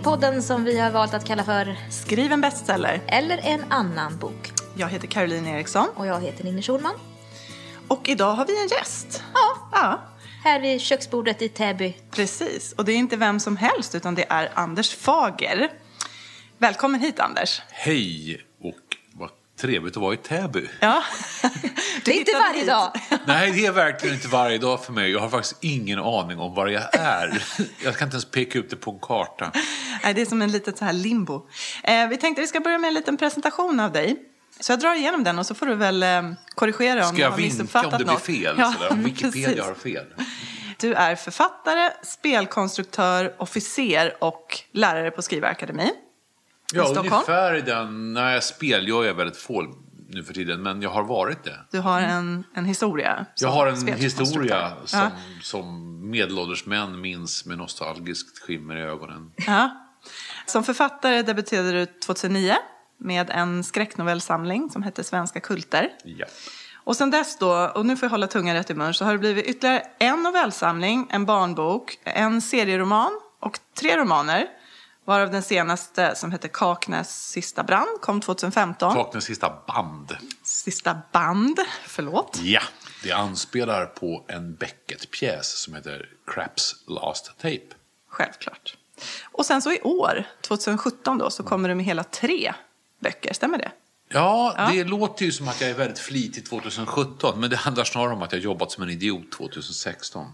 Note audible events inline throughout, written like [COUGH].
Till podden som vi har valt att kalla för Skriv en bestseller. Eller en annan bok. Jag heter Caroline Eriksson Och jag heter Ninni Schulman. och idag har vi en gäst. Ja, Ja, här vid köksbordet i Täby. precis. Och det är inte vem som helst utan det är Anders Fager. Välkommen hit Anders. Hej trevligt att vara i Täby. Ja. [LAUGHS] Det är inte varje dag. [LAUGHS] Nej, det är verkligen inte varje dag för mig. Jag har faktiskt ingen aning om var jag är. [LAUGHS] Jag kan inte ens peka ut det på en karta. Nej, det är som en litet så här limbo. Eh, vi tänkte att vi ska börja med en liten presentation av dig. Så jag drar igenom den och så får du väl eh, korrigera om Ska jag jag har vinka om missuppfattat det blir något. fel? Ja, om Wikipedia precis. har fel. Du är författare, spelkonstruktör, officer och lärare på Skrivarakademin. Ja, Stockholm? ungefär i den... Nej, spel jag väldigt få nu för tiden, men jag har varit det. Du har en, en historia. Jag har en historia som, Ja. som medelålders män minns med nostalgiskt skimmer i ögonen. Ja. Som författare debuterade du 2009 med en skräcknovellsamling som hette Svenska kulter. Ja. Och sen dess då, och nu får jag hålla tungan rätt i mun, så har det blivit ytterligare en novellsamling, en barnbok, en serieroman och tre romaner. Varav den senaste som heter Kaknäs sista brand kom 2015. Kaknäs sista band. Sista band, förlåt. Ja, det anspelar på en Beckett-pjäs som heter Craps Last Tape. Självklart. Och sen så i år, 2017 då, så kommer det med hela tre böcker, stämmer det? Ja, det låter ju som att jag är väldigt flitig 2017, men det handlar snarare om att jag jobbat som en idiot 2016.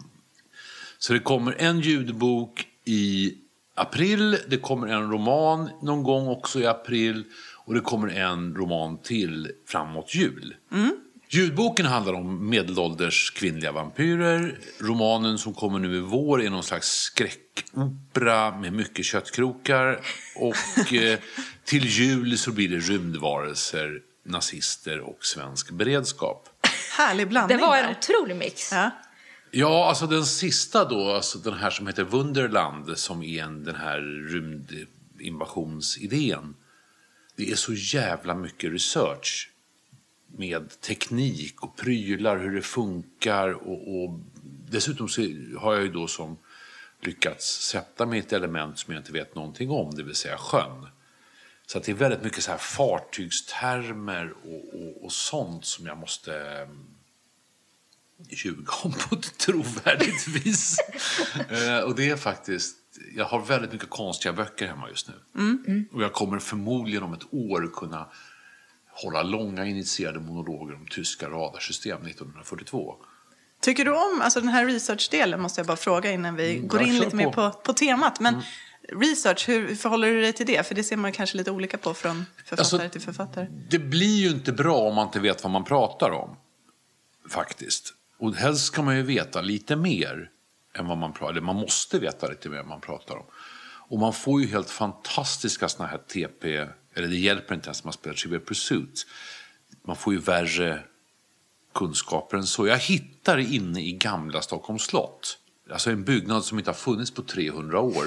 Så det kommer en ljudbok i april, det kommer en roman någon gång också i april och det kommer en roman till framåt jul. Ljudboken handlar om medelålders kvinnliga vampyrer. Romanen som kommer nu i vår är någon slags skräckopera med mycket köttkrokar. Och eh, till jul så blir det rymdvarelser, nazister och svensk beredskap. Härlig Det blandning var en där. otrolig mix. Ja. Ja, alltså den sista då, alltså den här som heter Wunderland, som är en, den här rymdinvasionsidén. Det är så jävla mycket research med teknik och prylar, hur det funkar och, och dessutom så har jag ju då som lyckats sätta mig i ett element som jag inte vet någonting om, det vill säga sjön. Så att det är väldigt mycket så här fartygstermer och, och, och sånt som jag måste ljuga om på ett trovärdigt [LAUGHS] vis. Eh, och det är faktiskt, jag har väldigt mycket konstiga böcker hemma just nu. Och jag kommer förmodligen om ett år kunna hålla långa initierade monologer om tyska radarsystem 1942. Tycker du om, alltså den här researchdelen måste jag bara fråga innan vi Mm, går in lite mer på. Mm. på, på temat. Men research, hur förhåller du dig till det? För det ser man kanske lite olika på från författare Alltså, till författare. Det blir ju inte bra om man inte vet vad man pratar om. Faktiskt. Och helst ska man ju veta lite mer än vad man pratar eller Man måste veta lite mer än man pratar om. Och man får ju helt fantastiska såna här TP, eller det hjälper inte ens om man spelar Trivial Pursuit. Man får ju värre kunskaper än så. Jag hittade inne i gamla Stockholms slott. Alltså en byggnad som inte har funnits på 300 år.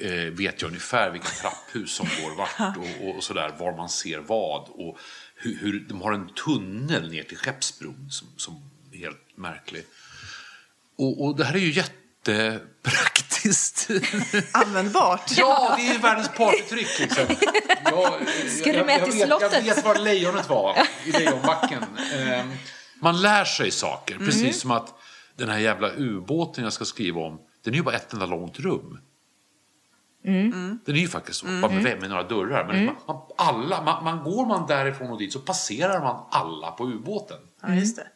Eh, vet jag ungefär vilka trapphus som går vart och, och, och sådär. Var man ser vad. Och hur, hur, de har en tunnel ner till Skeppsbron som, som helt märklig. Och, och det här är ju jättepraktiskt. [LAUGHS] Användbart. Ja, det är världens partytryck liksom. [LAUGHS] Jag, Ska du jag, med till vet, jag slottet? vet var lejonet var i Lejonbacken. Ehm, Man lär sig saker, precis som att den här jävla ubåten jag ska skriva om, den är ju bara ett enda långt rum. Den är ju faktiskt så, bara med, med några dörrar. Men man, man, alla, man, man går man därifrån och dit så passerar man alla på ubåten. Ja, just det.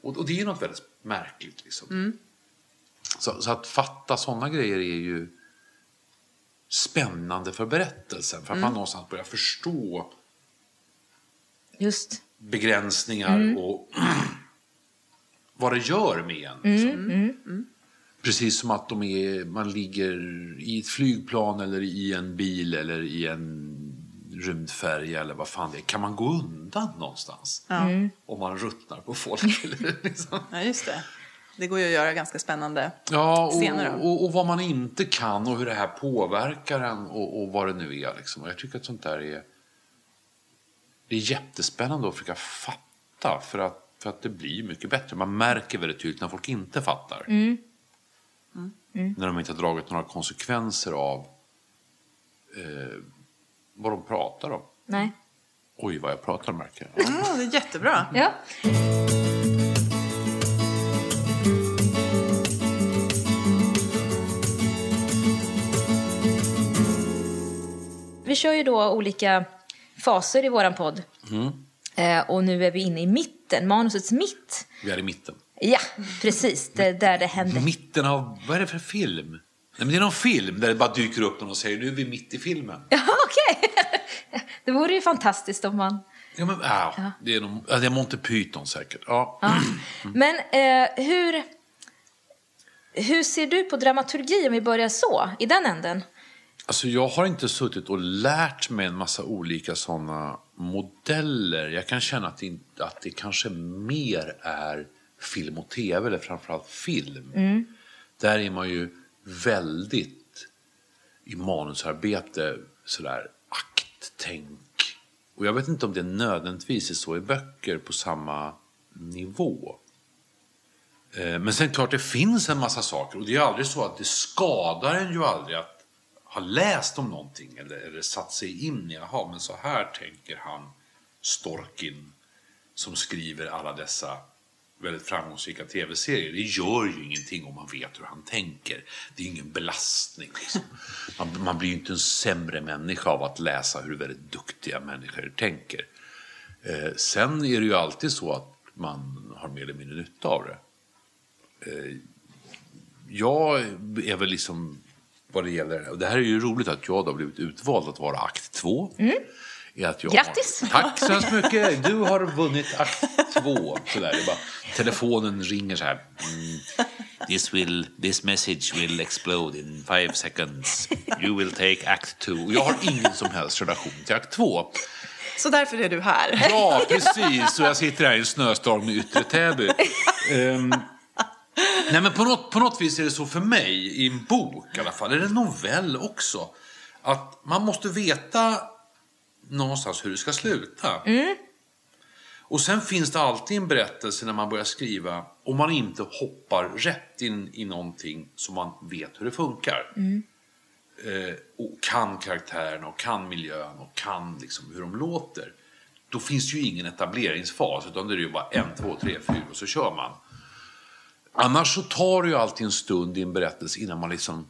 Och, och det är ju något väldigt märkligt. Liksom. Så, så att fatta sådana grejer är ju spännande för berättelsen. För att man någonstans börjar förstå Just. begränsningar och [CLEARS THROAT] vad det gör med en. Liksom. Precis som att de är, man ligger i ett flygplan eller i en bil eller i en rymdfärja eller vad fan det är. Kan man gå undan någonstans? Om man ruttnar på folk. [LAUGHS] eller liksom. Ja, just det. Det går ju att göra ganska spännande. Ja, Scener då? och, och, och vad man inte kan och hur det här påverkar en och, och vad det nu är. Liksom. Och jag tycker att sånt där är, det är jättespännande att försöka fatta för att, för att det blir mycket bättre. Man märker väldigt tydligt när folk inte fattar. När de inte har dragit några konsekvenser av eh, vad de pratar om. Nej. Oj, vad jag pratar märker jag. Ja, det är jättebra. Ja. Vi kör ju då olika faser i våran podd. Eh, och nu är vi inne i mitten, manusets mitt. Vi är i mitten. Ja, precis. Det, där det händer. Mitten av, vad är det för film? Nej, men det är någon film där det bara dyker upp någon och säger nu är vi mitt i filmen. Ja, okej. [LAUGHS] Det vore ju fantastiskt om man... Ja, men, ja, Det, är någon, ja, det är Monty Python säkert. Ja. Men eh, hur, hur ser du på dramaturgi om vi börjar så, i den änden? Alltså, jag har inte suttit och lärt mig en massa olika sådana modeller. Jag kan känna att det, att det kanske mer är film och tv, eller framförallt film. Där är man ju väldigt i manusarbete sådär akttänk. Och jag vet inte om det nödvändigtvis är så i böcker på samma nivå. Eh, men sen klart det finns en massa saker och det är aldrig så att det skadar en ju aldrig att ha läst om någonting eller, eller satt sig in i, jaha men så här tänker han Storkin som skriver alla dessa väldigt framgångsrika tv-serier. Det gör ju ingenting om man vet hur han tänker. Det är ingen belastning. Liksom. [LAUGHS] Man, man blir ju inte en sämre människa av att läsa hur väldigt duktiga människor tänker. Eh, sen är det ju alltid så att man har mer eller mindre nytta av det. Eh, jag är väl liksom vad det gäller, och det här är ju roligt att jag då har blivit utvald att vara akt två. Är att jag Grattis! Har, tack så hemskt mycket! Du har vunnit akt två. Sådär, det är bara, telefonen ringer så här. Mm, this, will, this message will explode in five seconds. You will take act two. Och Jag har ingen som helst relation till akt två. Så därför är du här. Ja, precis. Och jag sitter här i en snöstorm i Yttre Täby. Ehm, nej, men på något, på något vis är det så för mig, i en bok i alla fall, eller en novell också, att man måste veta någonstans hur det ska sluta. Och sen finns det alltid en berättelse när man börjar skriva, om man inte hoppar rätt in i någonting som man vet hur det funkar. Eh, och kan karaktärerna och kan miljön och kan liksom hur de låter. Då finns det ju ingen etableringsfas utan det är ju bara en, två, tre, fyra och så kör man. Annars så tar det ju alltid en stund i en berättelse innan man liksom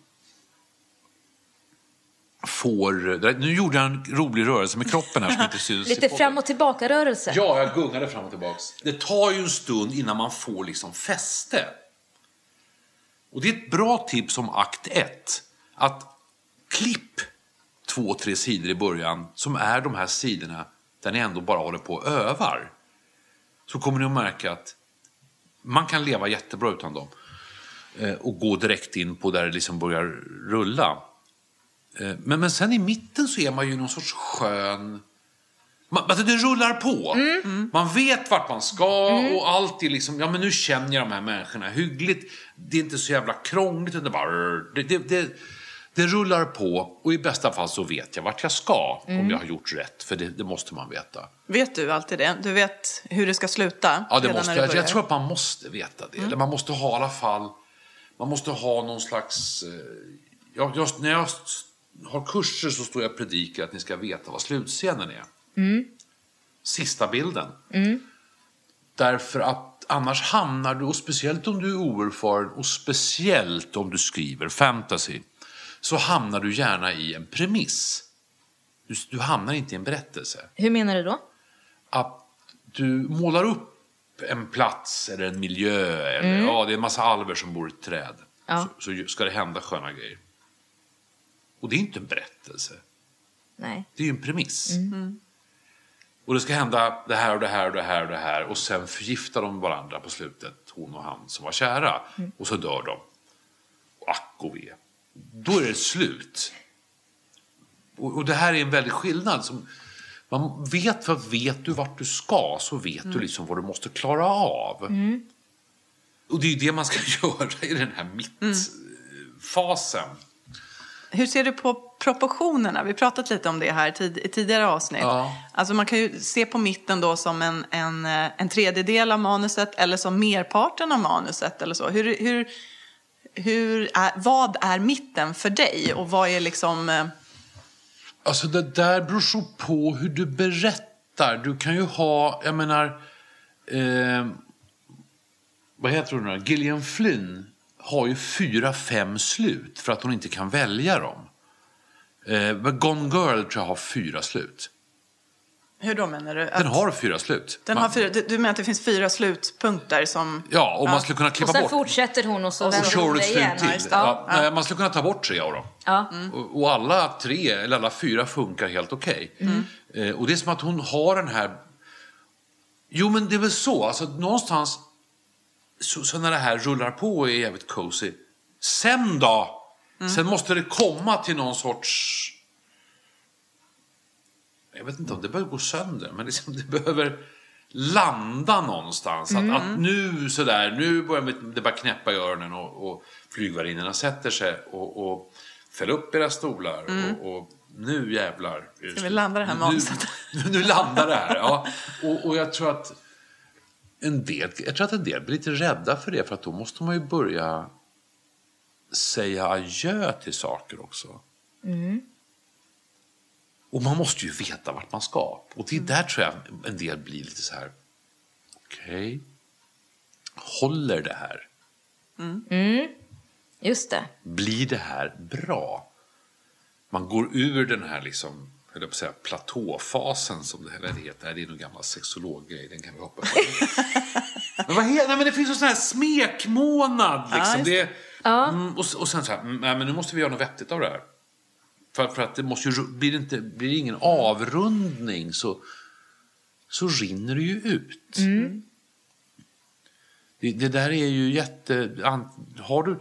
får... Nu gjorde jag en rolig rörelse med kroppen här som inte syns. Lite fram och tillbaka-rörelse. Ja, jag gungade fram och tillbaks. Det tar ju en stund innan man får liksom fäste. Och det är ett bra tips om akt 1. Att klipp två, tre sidor i början som är de här sidorna där ni ändå bara håller på och övar. Så kommer ni att märka att man kan leva jättebra utan dem. Eh, och gå direkt in på där det liksom börjar rulla. Eh, men, men sen i mitten så är man ju någon sorts skön... Man, alltså det rullar på. Man vet vart man ska och allt är liksom, ja men nu känner jag de här människorna hyggligt. Det är inte så jävla krångligt. Det, bara, det, det, det, det rullar på och i bästa fall så vet jag vart jag ska om jag har gjort rätt. För det, det måste man veta. Vet du alltid det? Du vet hur det ska sluta? Ja, det måste, jag, jag tror att man måste veta det. Eller man måste ha i alla fall, man måste ha någon slags... Eh, jag, jag, när jag har kurser så står jag och predikar att ni ska veta vad slutscenen är. Sista bilden. Därför att annars hamnar du, och speciellt om du är oerfaren och speciellt om du skriver fantasy, så hamnar du gärna i en premiss. Du, du hamnar inte i en berättelse Hur menar du då? att du målar upp en plats eller en miljö. Eller, ja, det är en massa alver som bor i ett träd. Ja. Så, så ska det hända sköna grejer. Och det är inte en berättelse. Nej. Det är ju en premiss. Och det ska hända det här och det här och det här och det här. Och sen förgiftar de varandra på slutet, hon och han som var kära. Och så dör de. Och ack och ve. Då är det slut. Och, och det här är en väldig skillnad. Som, man vet, för vet du vart du ska så vet du liksom vad du måste klara av. Och det är ju det man ska [LAUGHS] göra i den här mittfasen. Hur ser du på proportionerna? Vi har pratat lite om det här tid, i tidigare avsnitt. Ja. Alltså man kan ju se på mitten då som en, en, eh, en tredjedel av manuset eller som merparten av manuset eller så. Hur, hur, hur är, vad är mitten för dig och vad är liksom... eh, Alltså det där beror så på hur du berättar. Du kan ju ha, jag menar, eh, vad heter hon nu Gillian Flynn har ju fyra, fem slut för att hon inte kan välja dem. Eh, Gone Girl tror jag har fyra slut. Hur då menar du? Att Den har fyra slut. den Man- har fyra, du, du menar att det finns fyra slutpunkter som... Ja, och man skulle kunna Och klippa sen bort. fortsätter hon och så Och vänder hon det igen. till. det. Ja, nej, man skulle kunna ta bort tre av dem. Ja. Och, och alla tre, eller alla fyra funkar helt okej. Eh, och det är som att hon har den här... Jo, men det är väl så. Alltså, någonstans, så, så när det här rullar på och är jävligt cozy. Sen då? Sen måste det komma till någon sorts... Jag vet inte om det behöver gå sönder, men liksom, [LAUGHS] det behöver landa någonstans. Att, att nu sådär, nu börjar det bara knäppa i öronen och, och flygvärdinnorna sätter sig och, och fäller upp era stolar. Och, och nu jävlar. Ska vi landa det här Nu- manuset? Nu, nu landar det här, ja. Och, och jag tror att en del, jag tror att en del blir lite rädda för det, för att då måste man ju börja säga adjö till saker också. Och man måste ju veta vart man ska. Och det är där tror jag en del blir lite så här, okej, håller det här? Just det. Blir det här bra? Man går ur den här liksom, höll jag på att säga, platåfasen som det det heter. Det är nog gammal sexologgrej, den kan vi hoppa på. [LAUGHS] men, vad heter, nej, men det finns en sån här smekmånad. Liksom. just det, mm, och, och sen så här, mm, nej, men nu måste vi göra något vettigt av det här. För, för att det måste ju, blir, det inte, blir det ingen avrundning så, så rinner det ju ut. Det, det där är ju jätte... Har du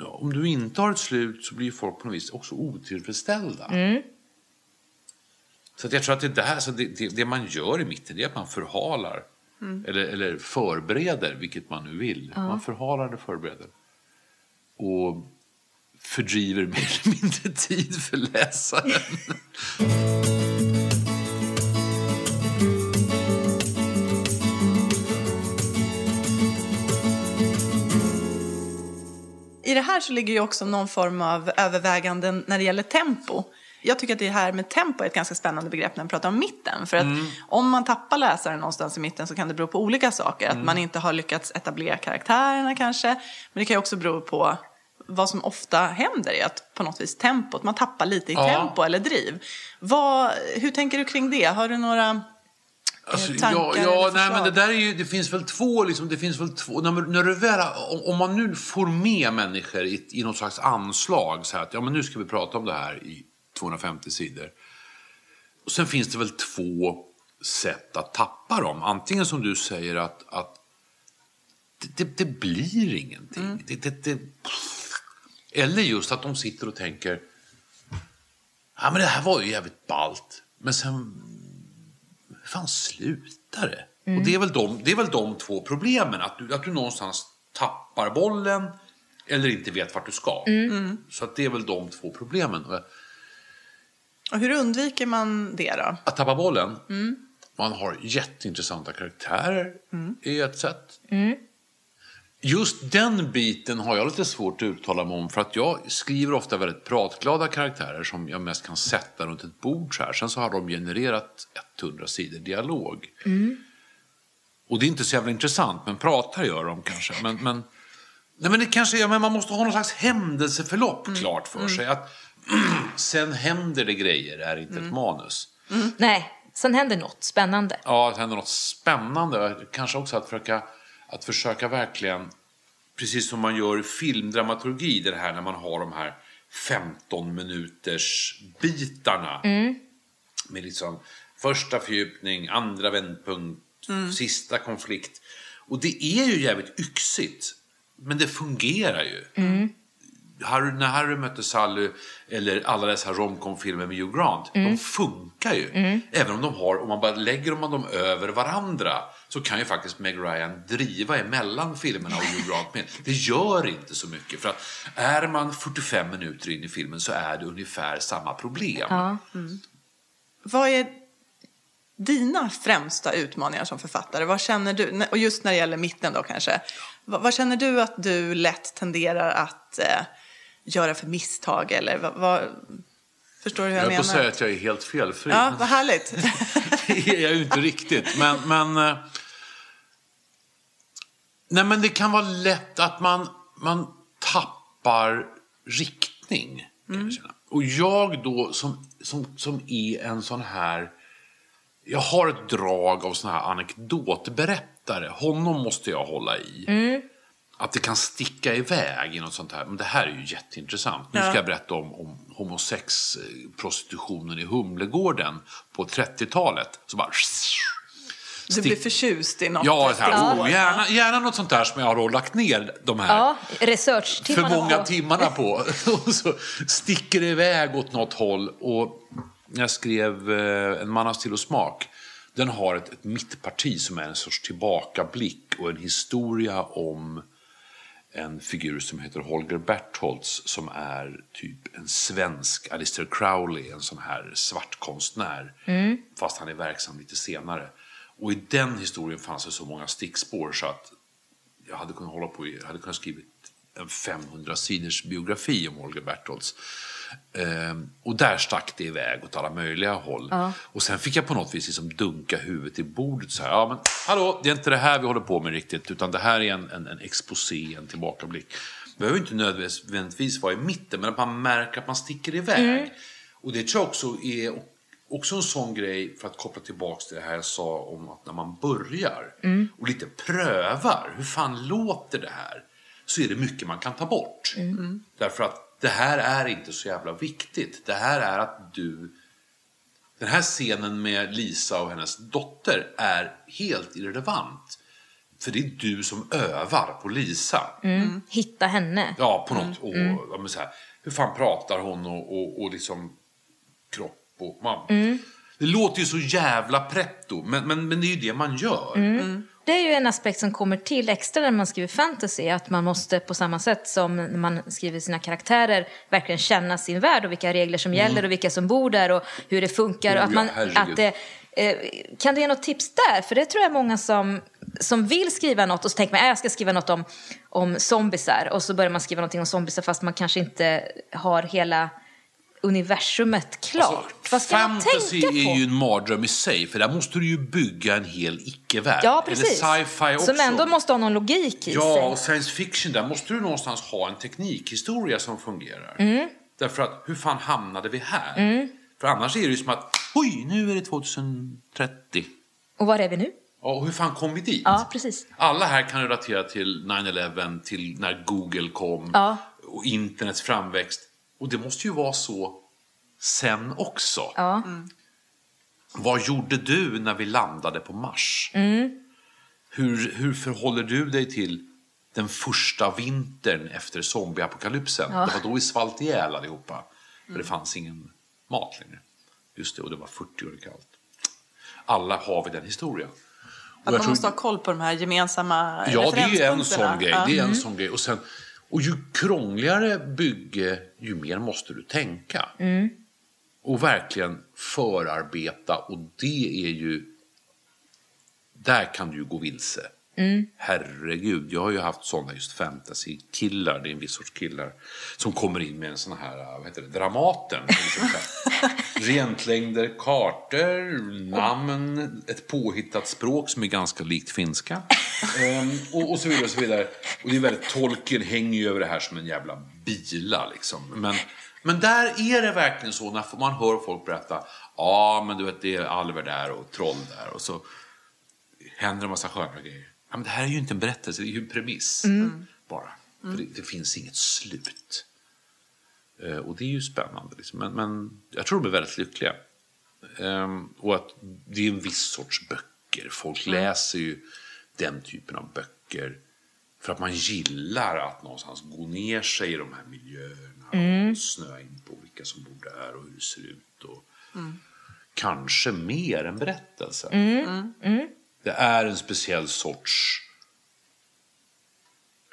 om du inte har ett slut så blir folk på något vis också otillfredsställda. Så jag tror att det, där, så det, det, det man gör i mitten är att man förhalar. Eller, eller förbereder, vilket man nu vill. Man förhalar eller förbereder. Och fördriver mer eller mindre tid för läsaren. I det här så ligger ju också någon form av överväganden när det gäller tempo. Jag tycker att det här med tempo är ett ganska spännande begrepp när man pratar om mitten. För att om man tappar läsaren någonstans i mitten så kan det bero på olika saker. Att man inte har lyckats etablera karaktärerna kanske. Men det kan ju också bero på vad som ofta händer är att på något vis tempot, man tappar lite i Ja. tempo eller driv. Vad, hur tänker du kring det? Har du några Alltså, tankar ja, ja nej, men det där är ju, det finns väl två, liksom, det finns väl två, när, när du väl, om, om man nu får med människor i, i något slags anslag, så här att ja, men nu ska vi prata om det här i 250 sidor. Och sen finns det väl två sätt att tappa dem. Antingen som du säger att, att det, det, det blir ingenting. Mm. Det, eller just att de sitter och tänker, ja men det här var ju jävligt ballt. Men sen hur fan slutar det? Och det är, väl de, det är väl de två problemen. Att du, att du någonstans tappar bollen eller inte vet vart du ska. Så att det är väl de två problemen. Och hur undviker man det då? Att tappa bollen. Man har jätteintressanta karaktärer är ett sätt. Just den biten har jag lite svårt att uttala mig om för att jag skriver ofta väldigt pratglada karaktärer som jag mest kan sätta runt ett bord så här. Sen så har de genererat 100 sidor dialog. Och det är inte så jävla intressant, men pratar gör de kanske. Men, men, nej men det kanske är, men man måste ha någon slags händelseförlopp klart för sig. Att sen händer det grejer, är inte ett manus. Nej, sen händer något spännande. Ja, det händer något spännande. Kanske också att försöka, att försöka verkligen, precis som man gör i filmdramaturgi, det här när man har de här 15 minuters bitarna. Med liksom första fördjupning, andra vändpunkt, sista konflikt. Och det är ju jävligt yxigt. Men det fungerar ju. Harry, när Harry mötte Sally eller alla dessa romcom-filmer med Hugh Grant, de funkar ju. Även om de har, om man bara lägger man dem över varandra så kan ju faktiskt Meg Ryan driva emellan filmerna och Hugh Grant med. Det gör inte så mycket för att är man 45 minuter in i filmen så är det ungefär samma problem. Ja. Vad är dina främsta utmaningar som författare? Vad känner du, och just när det gäller mitten då kanske, vad, vad känner du att du lätt tenderar att eh, göra för misstag? Eller vad, vad, Förstår du hur Jag jag, menar? säga att jag är helt felfri. Ja, vad härligt. [LAUGHS] Det är jag ju inte riktigt. Men, men, eh, nej, men det kan vara lätt att man, man tappar riktning. Kan jag. Och jag då som, som, som är en sån här... Jag har ett drag av sån här anekdotberättare. Honom måste jag hålla i. Att det kan sticka iväg i något sånt här. Men det här är ju jätteintressant. Nu ska Ja. jag berätta om, om homosexprostitutionen i Humlegården på 30-talet. Så bara... Du blir förtjust i något. Ja, så här, oh, gärna, gärna något sånt där som jag har då lagt ner de här Ja, för många på- timmarna på. [LAUGHS] Och så sticker det iväg åt något håll. Och jag skrev eh, En man av stil och smak. Den har ett, ett mittparti som är en sorts tillbakablick och en historia om en figur som heter Holger Bertholtz som är typ en svensk Alistair Crowley, en sån här svartkonstnär. Fast han är verksam lite senare. Och i den historien fanns det så många stickspår så att jag hade kunnat hålla på, jag hade kunnat skrivit en 500 sidors biografi om Holger Bertholtz. Ehm, och där stack det iväg åt alla möjliga håll. Och sen fick jag på något vis liksom dunka huvudet i bordet så här. Ja, men hallå, det är inte det här vi håller på med riktigt, utan det här är en, en, en exposé, en tillbakablick. Det behöver inte nödvändigtvis vara i mitten, men att man märker att man sticker iväg. Och det tror jag också är också en sån grej, för att koppla tillbaka till det här jag sa om att när man börjar och lite prövar, hur fan låter det här? Så är det mycket man kan ta bort. Därför att det här är inte så jävla viktigt. Det här är att du... Den här scenen med Lisa och hennes dotter är helt irrelevant. För det är du som övar på Lisa. Mm. Hitta henne. Ja, på något. Och, ja, men så här, hur fan pratar hon och, och, och liksom kropp och... Man, Det låter ju så jävla pretto, men, men, men det är ju det man gör. Det är ju en aspekt som kommer till extra när man skriver fantasy. Att man måste på samma sätt som när man skriver sina karaktärer verkligen känna sin värld och vilka regler som gäller och vilka som bor där och hur det funkar. Och att man, att det, eh, kan du ge något tips där? För det tror jag är många som, som vill skriva något och så tänker man att jag ska skriva något om, om zombisar. Och så börjar man skriva något om zombisar fast man kanske inte har hela universumet klart. Vad ska man Alltså, tänka på? är ju en mardröm i sig, för där måste du ju bygga en hel icke-värld. Ja, precis. Eller sci-fi också. Som ändå måste ha någon logik i Ja, sig. och science fiction, där måste du någonstans ha en teknikhistoria som fungerar. Mm. Därför att, hur fan hamnade vi här? För annars är det ju som att, oj, nu är det 2030. Och var är vi nu? Ja, och hur fan kom vi dit? Ja, precis. Alla här kan relatera till 9-11, till när Google kom Ja. och internets framväxt. Och det måste ju vara så sen också. Ja. Vad gjorde du när vi landade på Mars? Mm. Hur, hur förhåller du dig till den första vintern efter zombieapokalypsen? Det var då vi svalt ihjäl allihopa. För det fanns ingen mat längre. Just det, och det var 40 år kallt. Alla har vi den historien. Att man tror- måste ha koll på de här gemensamma Ja, det är en sån grej. Ja. Det är en sån grej. Och, sen, och ju krångligare bygge, ju mer måste du tänka. Och verkligen förarbeta. Och det är ju... Där kan du ju gå vilse. Mm. Herregud, jag har ju haft sådana just fantasy-killar, det är en viss sorts killar, som kommer in med en sån här, äh, vad heter det, Dramaten. Rentlängder, liksom kartor, namn, ett påhittat språk som är ganska likt finska. Ehm, och, och så vidare och så vidare. Och det är väldigt, tolken hänger ju över det här som en jävla bila liksom. Men, men där är det verkligen så när man hör folk berätta, ja men du vet det är alver där och troll där och så händer en massa sköna grejer. Ja, men det här är ju inte en berättelse, det är ju en premiss bara. För det, det finns inget slut. Eh, och det är ju spännande. Liksom. Men, men jag tror de är väldigt lyckliga. Ehm, och att det är en viss sorts böcker. Folk läser ju den typen av böcker för att man gillar att någonstans gå ner sig i de här miljöerna och snöa in på vilka som bor där och hur det ser ut. Och Kanske mer än berättelse. Det är en speciell sorts...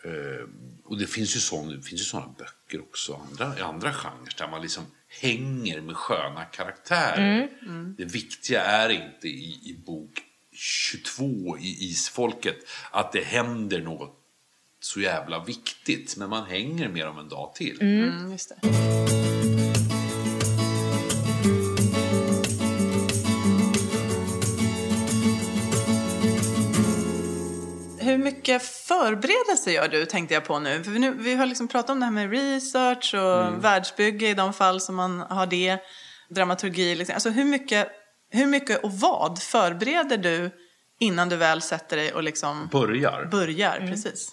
Eh, och det finns ju sån- det finns ju sådana böcker också andra, i andra genrer där man liksom hänger med sköna karaktärer. Det viktiga är inte i, i bok 22 i Isfolket att det händer något så jävla viktigt. Men man hänger med dem en dag till. Mm, mycket förberedelse gör du, tänkte jag på nu? För nu, vi har liksom pratat om det här med research och Mm. världsbygge i de fall som man har det. Dramaturgi, liksom. alltså hur mycket, hur mycket och vad förbereder du innan du väl sätter dig och liksom Börjar. börjar? Mm. Precis.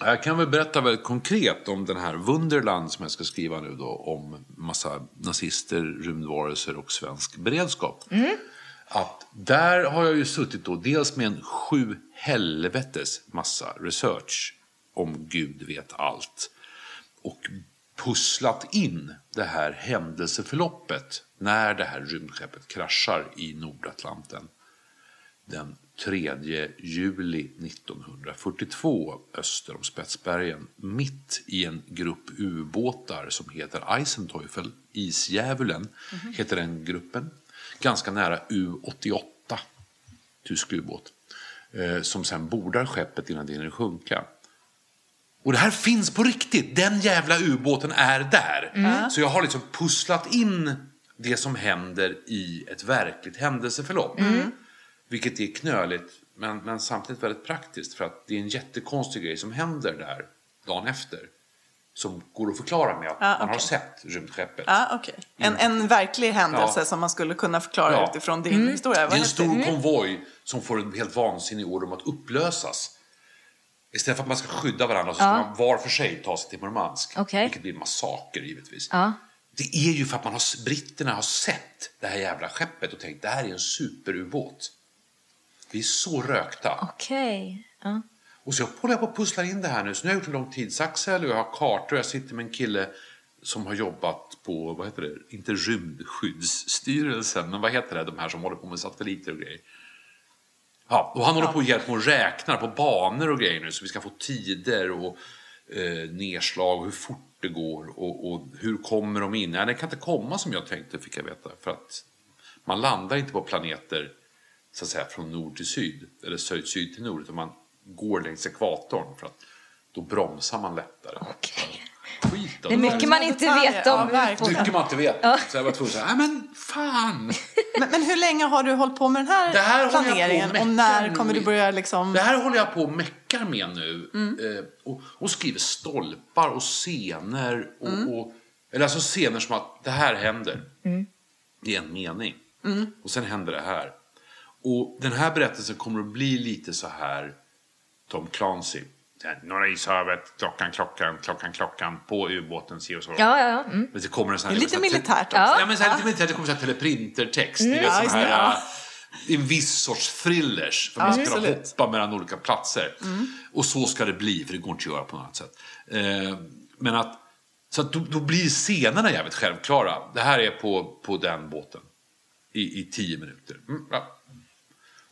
Jag kan väl berätta väldigt konkret om den här Wunderland som jag ska skriva nu då. Om massa nazister, rymdvarelser och svensk beredskap. Att där har jag ju suttit då dels med en sju helvetes massa research om Gud vet allt. Och pusslat in det här händelseförloppet när det här rymdskeppet kraschar i Nordatlanten den 3 juli 1942 öster om Spetsbergen mitt i en grupp ubåtar som heter Eisenteufel, Isdjävulen heter den gruppen. Ganska nära U88, tysk ubåt, eh, som sen bordar skeppet innan det hinner sjunka. Och det här finns på riktigt. Den jävla ubåten är där. Så jag har liksom pusslat in det som händer i ett verkligt händelseförlopp. Vilket är knöligt men, men samtidigt väldigt praktiskt för att det är en jättekonstig grej som händer där dagen efter. Som går att förklara med att Ja, man har sett rymdskeppet. Ja, okej. En, en verklig händelse Ja. som man skulle kunna förklara Ja. utifrån din historia. Det Vad är en stor konvoj som får en helt vansinnig order om att upplösas. Istället för att man ska skydda varandra så ska man var för sig ta sig till Murmansk. Okej. Vilket blir en massaker givetvis. Ja. Det är ju för att man har, britterna har sett det här jävla skeppet och tänkt det här är en superubåt. Vi är så rökta. Okej. Ja. Och så jag håller jag på att pussla in det här nu. Så nu har jag gjort en lång tidsaxel och jag har kartor. Jag sitter med en kille som har jobbat på, vad heter det, inte rymdskyddsstyrelsen, men vad heter det, de här som håller på med satelliter och grejer. Ja, och han håller på att hjälpa mig att räkna på banor och grejer nu så vi ska få tider och eh, nedslag och hur fort det går och, och hur kommer de in. Nej, det kan inte komma som jag tänkte fick jag veta. För att man landar inte på planeter så att säga från nord till syd eller syd, syd till nord utan man går längs ekvatorn för att då bromsar man lättare. Okej. Skit Det är mycket man inte vet ja, om. verkligen. Mycket man inte vet. Så jag var tvungen att säga, men fan. [LAUGHS] Men, men hur länge har du hållit på med den här, Det här planeringen? och Och när nu kommer du börja liksom... Det här håller jag på och meckar med nu. Eh, och, och skriver stolpar och scener. Och, och, eller alltså scener som att det här händer. Det är en mening. Och sen händer det här. Och den här berättelsen kommer att bli lite så här Tom Clancy. Norra ishavet, klockan, klockan, klockan, klockan, på ubåten, si och så. Ja, ja, ja. Mm. Men det kommer en sån här, Det är lite militärt också. Ja, men så här, lite militärt. Det kommer så här teleprintertext. Mm. Ja, sån just det, här, ja. en viss sorts thrillers. För Ja, man ska kunna hoppa mellan olika platser. Och så ska det bli, för det går inte att göra på något annat sätt. Eh, men att, så att då, då blir scenerna jävligt självklara. Det här är på, på den båten. I, i tio minuter. Mm, ja.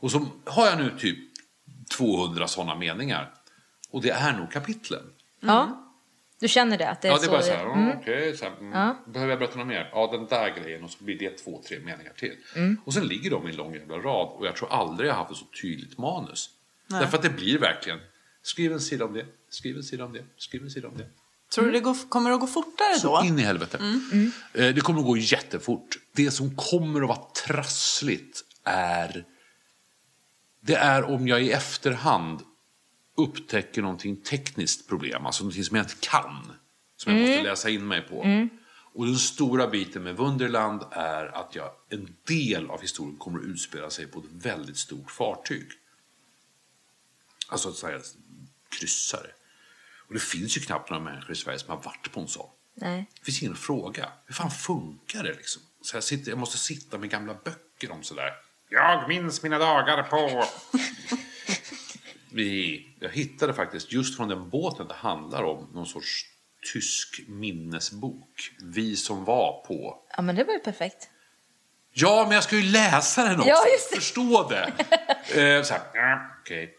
Och så har jag nu typ 200 sådana meningar. Och det är nog kapitlen. ja. Du känner det? Att det är Ja, det är så bara så här, Mm. okej, så här, mm, Ja. behöver jag berätta något mer? Ja, den där grejen och så blir det två, tre meningar till. Mm. Och sen ligger de i en lång jävla rad och jag tror aldrig jag har haft ett så tydligt manus. Därför att det blir verkligen, skriv en sida om det, skriv en sida om det, skriv en sida om det. Tror du det går, kommer det att gå fortare Så då? in i helvete. Eh, Det kommer att gå jättefort. Det som kommer att vara trassligt är det är om jag i efterhand upptäcker någonting tekniskt problem, alltså någonting som jag inte kan, som jag måste läsa in mig på. Och den stora biten med Wunderland är att jag, en del av historien kommer att utspela sig på ett väldigt stort fartyg. Alltså ett sånt kryssare. Och det finns ju knappt några människor i Sverige som har varit på en sån. Nej. Det finns ingen fråga. Hur fan funkar det liksom? Så jag, sitter, jag måste sitta med gamla böcker om sådär. Jag minns mina dagar på... [LAUGHS] Vi, jag hittade faktiskt just från den båten det handlar om någon sorts tysk minnesbok. Vi som var på. Ja, men det var ju perfekt. Ja, men jag ska ju läsa den också. Ja, just det. Förstå det. [LAUGHS] eh, så här, ja, okej.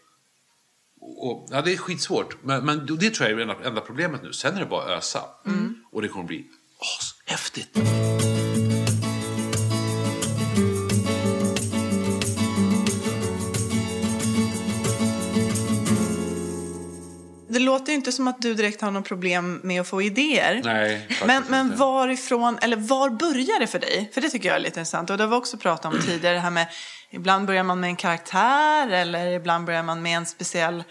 Och, ja, det är skitsvårt. Men, men det tror jag är det enda, enda problemet nu. Sen är det bara att ösa. Och det kommer bli ashäftigt. Låter ju inte som att du direkt har något problem med att få idéer. Nej, men, men inte. varifrån, eller var börjar det för dig? För det tycker jag är lite intressant. Och det har vi också pratat om tidigare, det här med ibland börjar man med en karaktär eller ibland börjar man med en speciell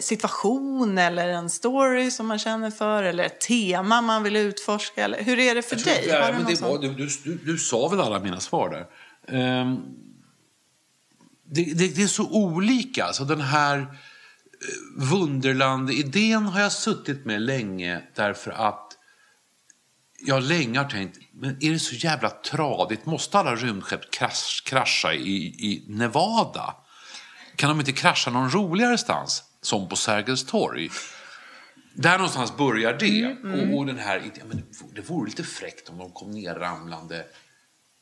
situation eller en story som man känner för eller ett tema man vill utforska. Eller, hur är det för dig? men någon det var, du, du, du, sa väl alla mina svar där. Ehm, det, det, det är så olika. Alltså den här Wunderland-idén har jag suttit med länge därför att jag länge har tänkt, men är det så jävla tradigt? Måste alla rymdskepp krasch, krascha i, i Nevada? Kan de inte krascha någon roligare stans? Som på Sergels torg? Där någonstans börjar det. Och, och den här idén, men det vore- lite fräckt om de kom nerramlande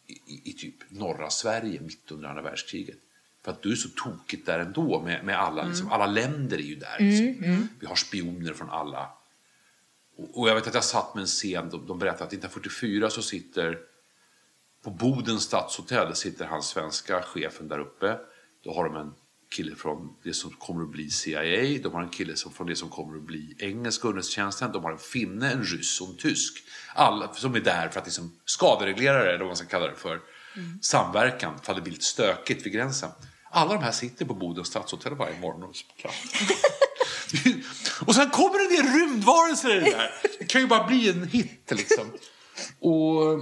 i, i, i typ norra Sverige mitt under andra världskriget. För att du är så tokigt där ändå med, med alla, liksom, alla länder är ju där. Liksom. Vi har spioner från alla. Och, och jag vet att jag satt med en scen, de, de berättade att 1944 så sitter på Bodens stadshotell sitter han svenska chefen där uppe. Då har de en kille från det som kommer att bli CIA. De har en kille som, från det som kommer att bli engelska underrättelsetjänsten. De har en finne, en ryss och en tysk. Alla som är där för att liksom skadereglera det, eller vad man ska kalla det för. Samverkan, för det blir lite stökigt vid gränsen. Alla de här sitter på Bodens stadshotell varje morgon och [LAUGHS] Och sen kommer det del rymdvarelser i det där. Det kan ju bara bli en hit liksom. Och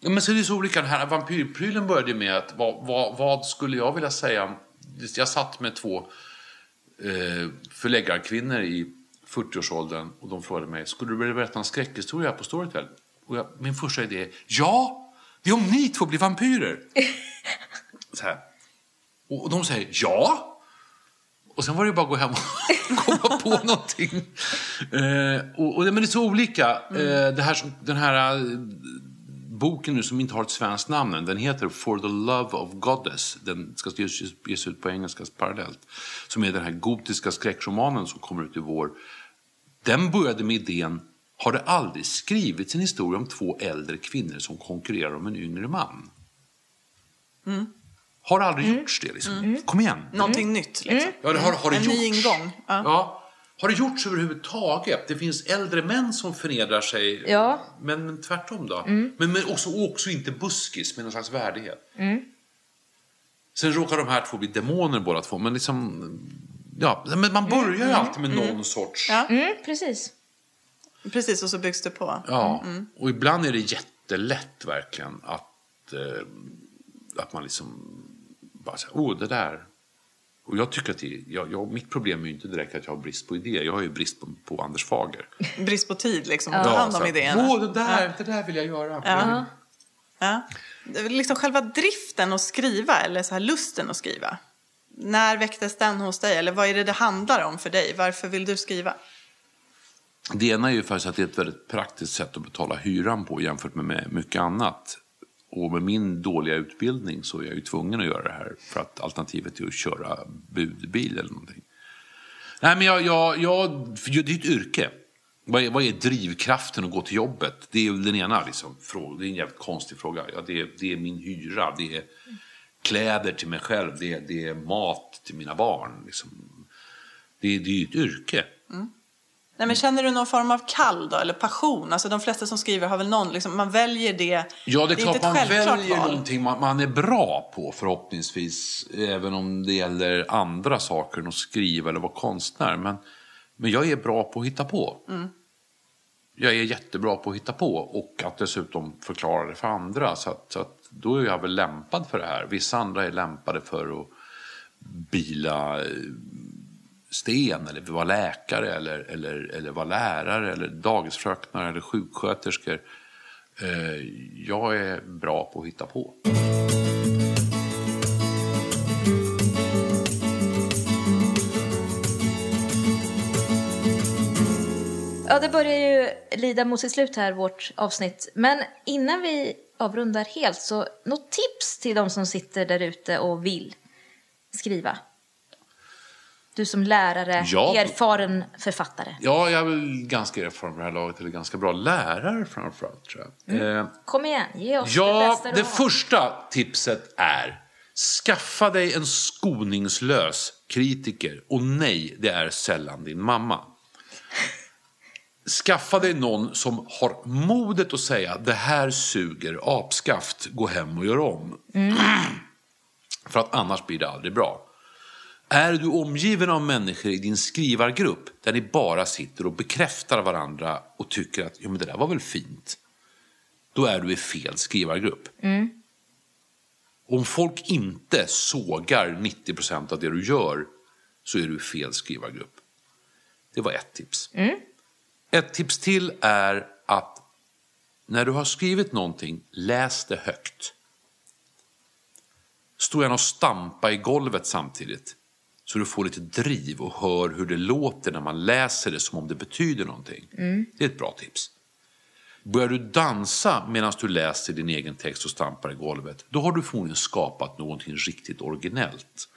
men så är det så olika. Den här vampyrprylen började med att vad, vad, vad skulle jag vilja säga? Jag satt med två eh, förläggarkvinnor i 40-årsåldern och de frågade mig, skulle du vilja berätta en skräckhistoria på Storytel? Och jag, min första idé är, ja! Det är om ni två blir vampyrer. [LAUGHS] så här. Och, de säger, ja! Och sen var det bara att gå hem och [LAUGHS] komma på någonting. Eh, och, och, men det är så olika. Eh, det här, den här eh, boken nu som inte har ett svenskt namn den heter For the Love of Goddess. Den ska ges, ges ut på engelska parallellt. Som är den här gotiska skräckromanen som kommer ut i vår. Den började med idén, har det aldrig skrivits en historia om två äldre kvinnor som konkurrerar om en yngre man? Har aldrig gjorts det? Liksom? Kom igen. Någonting nytt liksom. Ja, det har, har det En gjorts? ny ingång. Ja. Ja. Har det gjorts överhuvudtaget? Det finns äldre män som förnedrar sig. Ja. Men, men tvärtom då? Men, men också, också inte buskis med någon slags värdighet. Sen råkar de här två bli demoner båda två. Men liksom... Ja, men man börjar ju alltid med någon sorts... Ja. Mm, precis. Precis, och så byggs det på. Ja, och ibland är det jättelätt verkligen att, eh, att man liksom bara säger, åh det där. Och jag tycker att det, jag, jag, mitt problem är ju inte direkt att jag har brist på idéer, jag har ju brist på, på Anders Fager. [LAUGHS] Brist på tid liksom, att ta hand så om här, idéerna. Åh, det där, det där vill jag göra. Ja. Ja. Liksom själva driften att skriva, eller så här lusten att skriva. När väcktes den hos dig? Eller vad är det det handlar om för dig? Varför vill du skriva? Det ena är ju faktiskt att det är ett väldigt praktiskt sätt att betala hyran på jämfört med mycket annat. Och med min dåliga utbildning så är jag ju tvungen att göra det här för att alternativet är att köra budbil eller någonting. Nej, men jag, jag, jag, det är ett yrke. Vad är, vad är drivkraften att gå till jobbet? Det är den ena liksom, frågan. Det är en jävligt konstig fråga. Ja, det, är, det är min hyra, det är kläder till mig själv, det är, det är mat till mina barn. Liksom. Det, är- det är ju ett yrke. Nej, men känner du någon form av kall då, eller passion? Alltså de flesta som skriver har väl någon, liksom, man väljer det. Ja, det är, inte klart ett man väljer val. någonting man, man är bra på förhoppningsvis. Även om det gäller andra saker än att skriva eller vara konstnär. Men, men jag är bra på att hitta på. Jag är jättebra på att hitta på och att dessutom förklara det för andra. Så, att, så att då är jag väl lämpad för det här. Vissa andra är lämpade för att bila eh, sten eller vara läkare eller, eller, eller vara lärare eller dagisfröknar eller sjuksköterskor. Eh, jag är bra på att hitta på. Ja, det börjar ju lida mot sitt slut här, vårt avsnitt. Men innan vi avrundar helt, så något tips till de som sitter där ute och vill skriva? Du som lärare, Ja. erfaren författare. Ja, jag är väl ganska erfaren på det här laget, eller ganska bra lärare framförallt tror jag. Eh, Kom igen, ge oss det Ja, bästa du det har. första tipset är skaffa dig en skoningslös kritiker. Och nej, det är sällan din mamma. skaffa dig någon som har modet att säga det här suger apskaft, gå hem och gör om. [CLEARS THROAT] För att annars blir det aldrig bra. Är du omgiven av människor i din skrivargrupp där ni bara sitter och bekräftar varandra och tycker att ja, men det där var väl fint. Då är du i fel skrivargrupp. Om folk inte sågar 90% av det du gör så är du i fel skrivargrupp. Det var ett tips. Ett tips till är att när du har skrivit någonting, läs det högt. Stå gärna och stampa i golvet samtidigt. Så du får lite driv och hör hur det låter när man läser det som om det betyder någonting. Det är ett bra tips. Börjar du dansa medan du läser din egen text och stampar i golvet, då har du förmodligen skapat någonting riktigt originellt.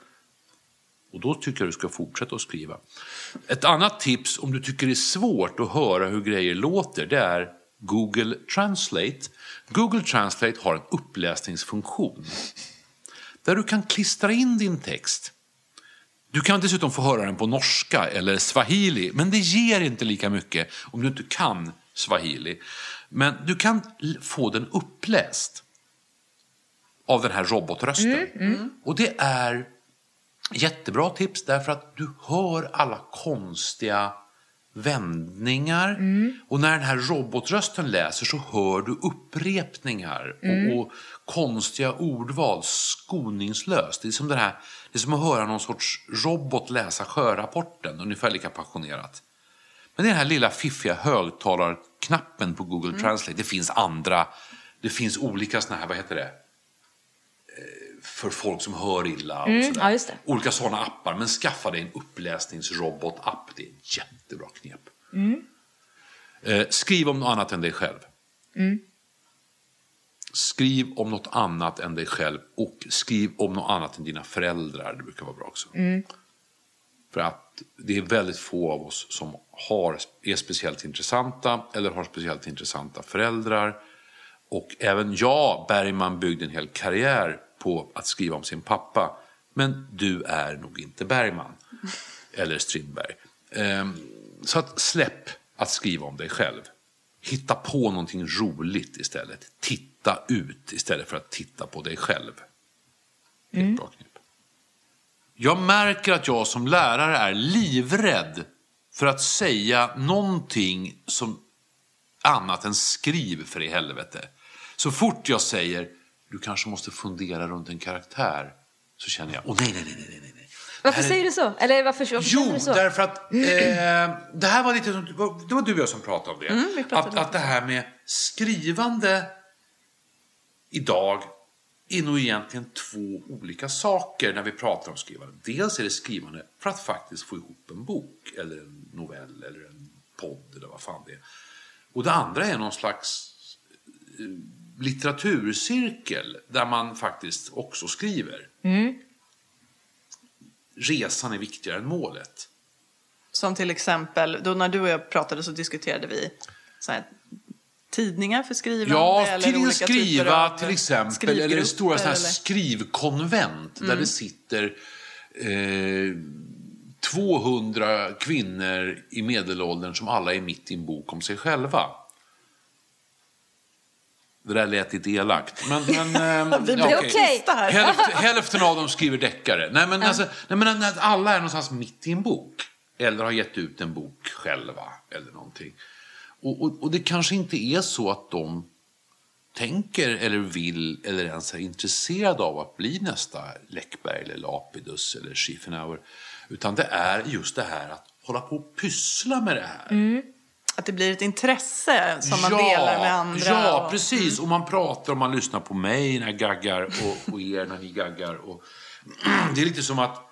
Och då tycker jag du ska fortsätta att skriva. Ett annat tips om du tycker det är svårt att höra hur grejer låter, det är Google Translate. Google Translate har en uppläsningsfunktion där du kan klistra in din text. Du kan dessutom få höra den på norska eller swahili, men det ger inte lika mycket om du inte kan swahili. Men du kan få den uppläst av den här robotrösten. Och det är jättebra tips därför att du hör alla konstiga vändningar. Och när den här robotrösten läser så hör du upprepningar och, och konstiga ordval skoningslöst. Det är, som det, här, det är som att höra någon sorts robot läsa sjörapporten, ungefär lika passionerat. Men den här lilla fiffiga högtalarknappen på Google Translate. Det finns andra, det finns olika såna här, vad heter det? Eh, För folk som hör illa och sådär. ja. Olika sådana appar. Men skaffa dig en uppläsningsrobot-app. Det är ett jättebra knep. Eh, skriv om något annat än dig själv. Skriv om något annat än dig själv och skriv om något annat än dina föräldrar. Det brukar vara bra också. För att det är väldigt få av oss som har, är speciellt intressanta eller har speciellt intressanta föräldrar. Och även jag, Bergman, byggde en hel karriär på att skriva om sin pappa. Men du är nog inte Bergman. [LAUGHS] Eller Strindberg. Ehm, så att släpp att skriva om dig själv. Hitta på någonting roligt istället. Titta ut istället för att titta på dig själv. Det är ett bra knep. Jag märker att jag som lärare är livrädd för att säga någonting som annat än skriv för i helvete. Så fort jag säger du kanske måste fundera runt en karaktär så känner jag, åh nej, nej, nej, nej, nej, nej. Varför säger du så? Eller varför, varför Jo, du så? därför att eh, det här var lite som, det var- du och jag som pratade om det. Mm, pratade att, att det här med skrivande idag är nog egentligen två olika saker när vi pratar om skrivande. Dels är det skrivande för att faktiskt få ihop en bok eller en novell eller en podd eller vad fan det är. Och det andra är någon slags eh, litteraturcirkel där man faktiskt också skriver. Resan är viktigare än målet. Som till exempel, då när du och jag pratade så diskuterade vi så här, tidningar för skrivande. Ja, eller till olika skriva av till exempel, eller stora här eller- Mm. skrivkonvent där det sitter eh, 200 kvinnor i medelåldern som alla är mitt i en bok om sig själva. Det där lät lite elakt. Men, men, [LAUGHS] blir okej. tysta här. Hälften, av dem skriver deckare. Nej, men, alltså, nej, men alla är någonstans mitt i en bok. Eller har gett ut en bok själva. Eller någonting. Och, och, och det kanske inte är så att de tänker eller vill eller ens är intresserade av att bli nästa Läckberg eller Lapidus eller Schiefenauer. Utan det är just det här att hålla på och pyssla med det här. Att det blir ett intresse som man delar med andra. Ja, och- Mm. precis. Och man pratar och man lyssnar på mig när jag gaggar och, och er när ni gaggar. Och, [CLEARS THROAT] det är lite som att,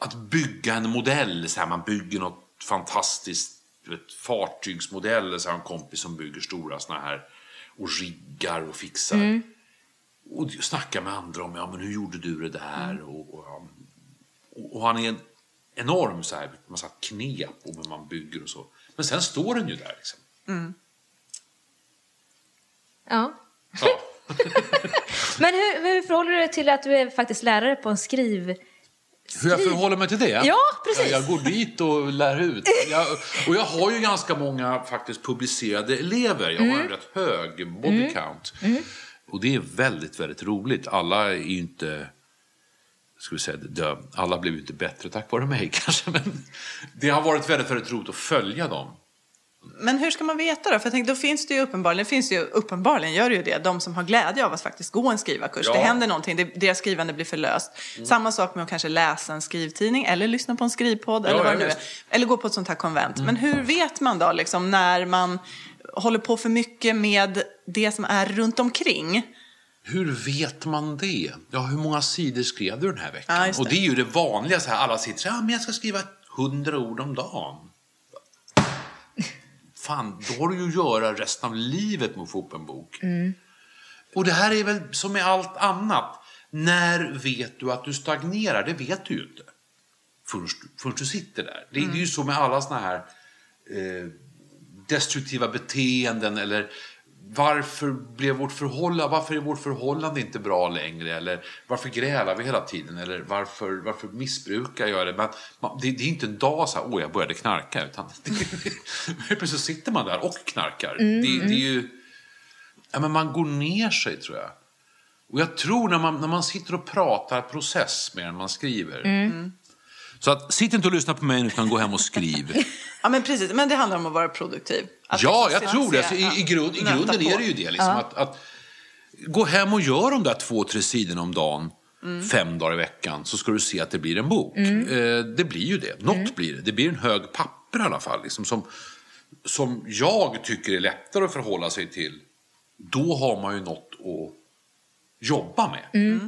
att bygga en modell. Så här, man bygger något fantastiskt vet, fartygsmodell. Så här, en kompis som bygger stora såna här och riggar och fixar. Mm. Och snackar med andra om ja, men hur gjorde du det där? Mm. Och, och, och, och han är en enorm så här, massa knep om hur man bygger och så. Men sen står den ju där liksom. Ja. Ja. [LAUGHS] Men hur, hur förhåller du dig till att du är faktiskt lärare på en skriv, Hur jag förhåller mig till det? Ja, precis. Jag, jag går dit och lär ut. Jag, och jag har ju ganska många faktiskt publicerade elever. Jag har en rätt hög body count. Och det är väldigt, väldigt roligt. Alla är ju inte... Ska vi säga, det, alla blev ju inte bättre tack vare mig [LAUGHS] kanske. Men det har varit väldigt, väldigt roligt att följa dem. Men hur ska man veta då? För jag tänkte, då finns det ju uppenbarligen, det finns ju, uppenbarligen gör det ju det, de som har glädje av att faktiskt gå en skrivarkurs. Ja. Det händer någonting, det, deras skrivande blir förlöst. Samma sak med att kanske läsa en skrivtidning eller lyssna på en skrivpodd eller Ja, vad ja, det nu är. Eller gå på ett sånt här konvent. Men hur vet man då liksom när man håller på för mycket med det som är runt omkring? Hur vet man det? Ja, hur många sidor skrev du den här veckan? Ja, det. Och det är ju det vanliga, så här, alla sitter så här, ja, men jag ska skriva hundra ord om dagen. Fan, då har du ju att göra resten av livet med att få upp en bok. Och det här är väl som med allt annat. När vet du att du stagnerar? Det vet du ju inte. Förrän, förrän du sitter där. Det, är ju så med alla såna här eh, destruktiva beteenden eller varför blev vårt förhållande, varför är vårt förhållande inte bra längre? Eller varför grälar vi hela tiden? Eller varför, varför missbrukar jag det? Men, man, det, det är inte en dag så här, åh jag började knarka. Utan [LAUGHS] det, plötsligt sitter man där och knarkar. Det, det är ju, ja, men man går ner sig tror jag. Och jag tror när man, när man sitter och pratar process mer än man skriver. Så att, sitt inte och lyssna på mig utan gå hem och skriv. [LAUGHS] Ja men precis, men det handlar om att vara produktiv. Att Ja, liksom jag tror det. Alltså, i, i, grund, I grunden på. är det ju det. Liksom, att, att gå hem och gör de där två, tre sidorna om dagen, fem dagar i veckan, så ska du se att det blir en bok. Eh, det blir ju det. Något blir det. Det blir en hög papper i alla fall. Liksom, som, som jag tycker är lättare att förhålla sig till. Då har man ju något att jobba med.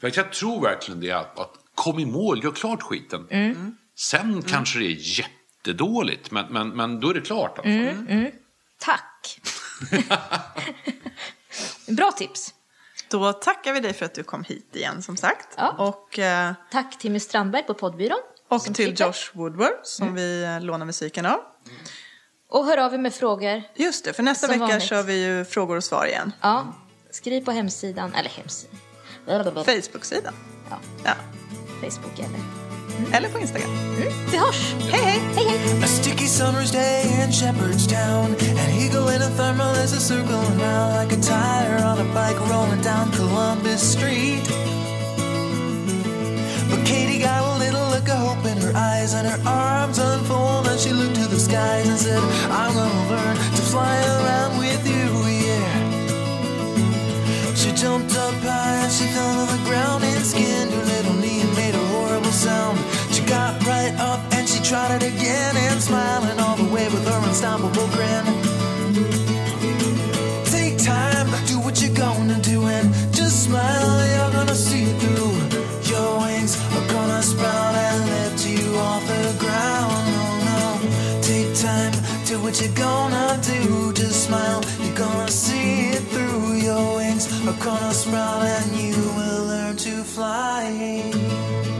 För jag tror verkligen det att, att kom i mål, gör klart skiten. Sen kanske det är jättedåligt, men, men, men då är det klart. alla fall. Tack. [LAUGHS] Bra tips. Då tackar vi dig för att du kom hit igen som sagt. Ja. Och, eh, Tack Timmy Strandberg på poddbyrån. och till klipper. Josh Woodward som Mm. vi eh, lånar musiken av. Och hör av er med frågor. Just det, för nästa Som vecka vanligt. kör vi ju frågor och svar igen. Ja, skriv på hemsidan, eller hemsidan. Facebook-sidan. Ja, Ja. Facebook eller. Mm. Eller på Instagram. Mm. Vi hörs! Hej hej! Hej hej! A sticky summer's day in Shepherdstown. An eagle in a thermal is a circling round like a tire on a bike rolling down Columbus Street. But Katie got a little look of hope in her eyes and her arms unfold and she looked to the skies and said, I'm gonna learn to fly around with you, yeah. She jumped up high and she fell to the ground and skinned her got right up and she tried it again and smiling all the way with her unstoppable grin. Take time, do what you're gonna do and just smile, you're gonna see it through. Your wings are gonna sprout and lift you off the ground. No, no, take time, do what you're gonna do. Just smile, you're gonna see it through. Your wings are gonna sprout and you will learn to fly.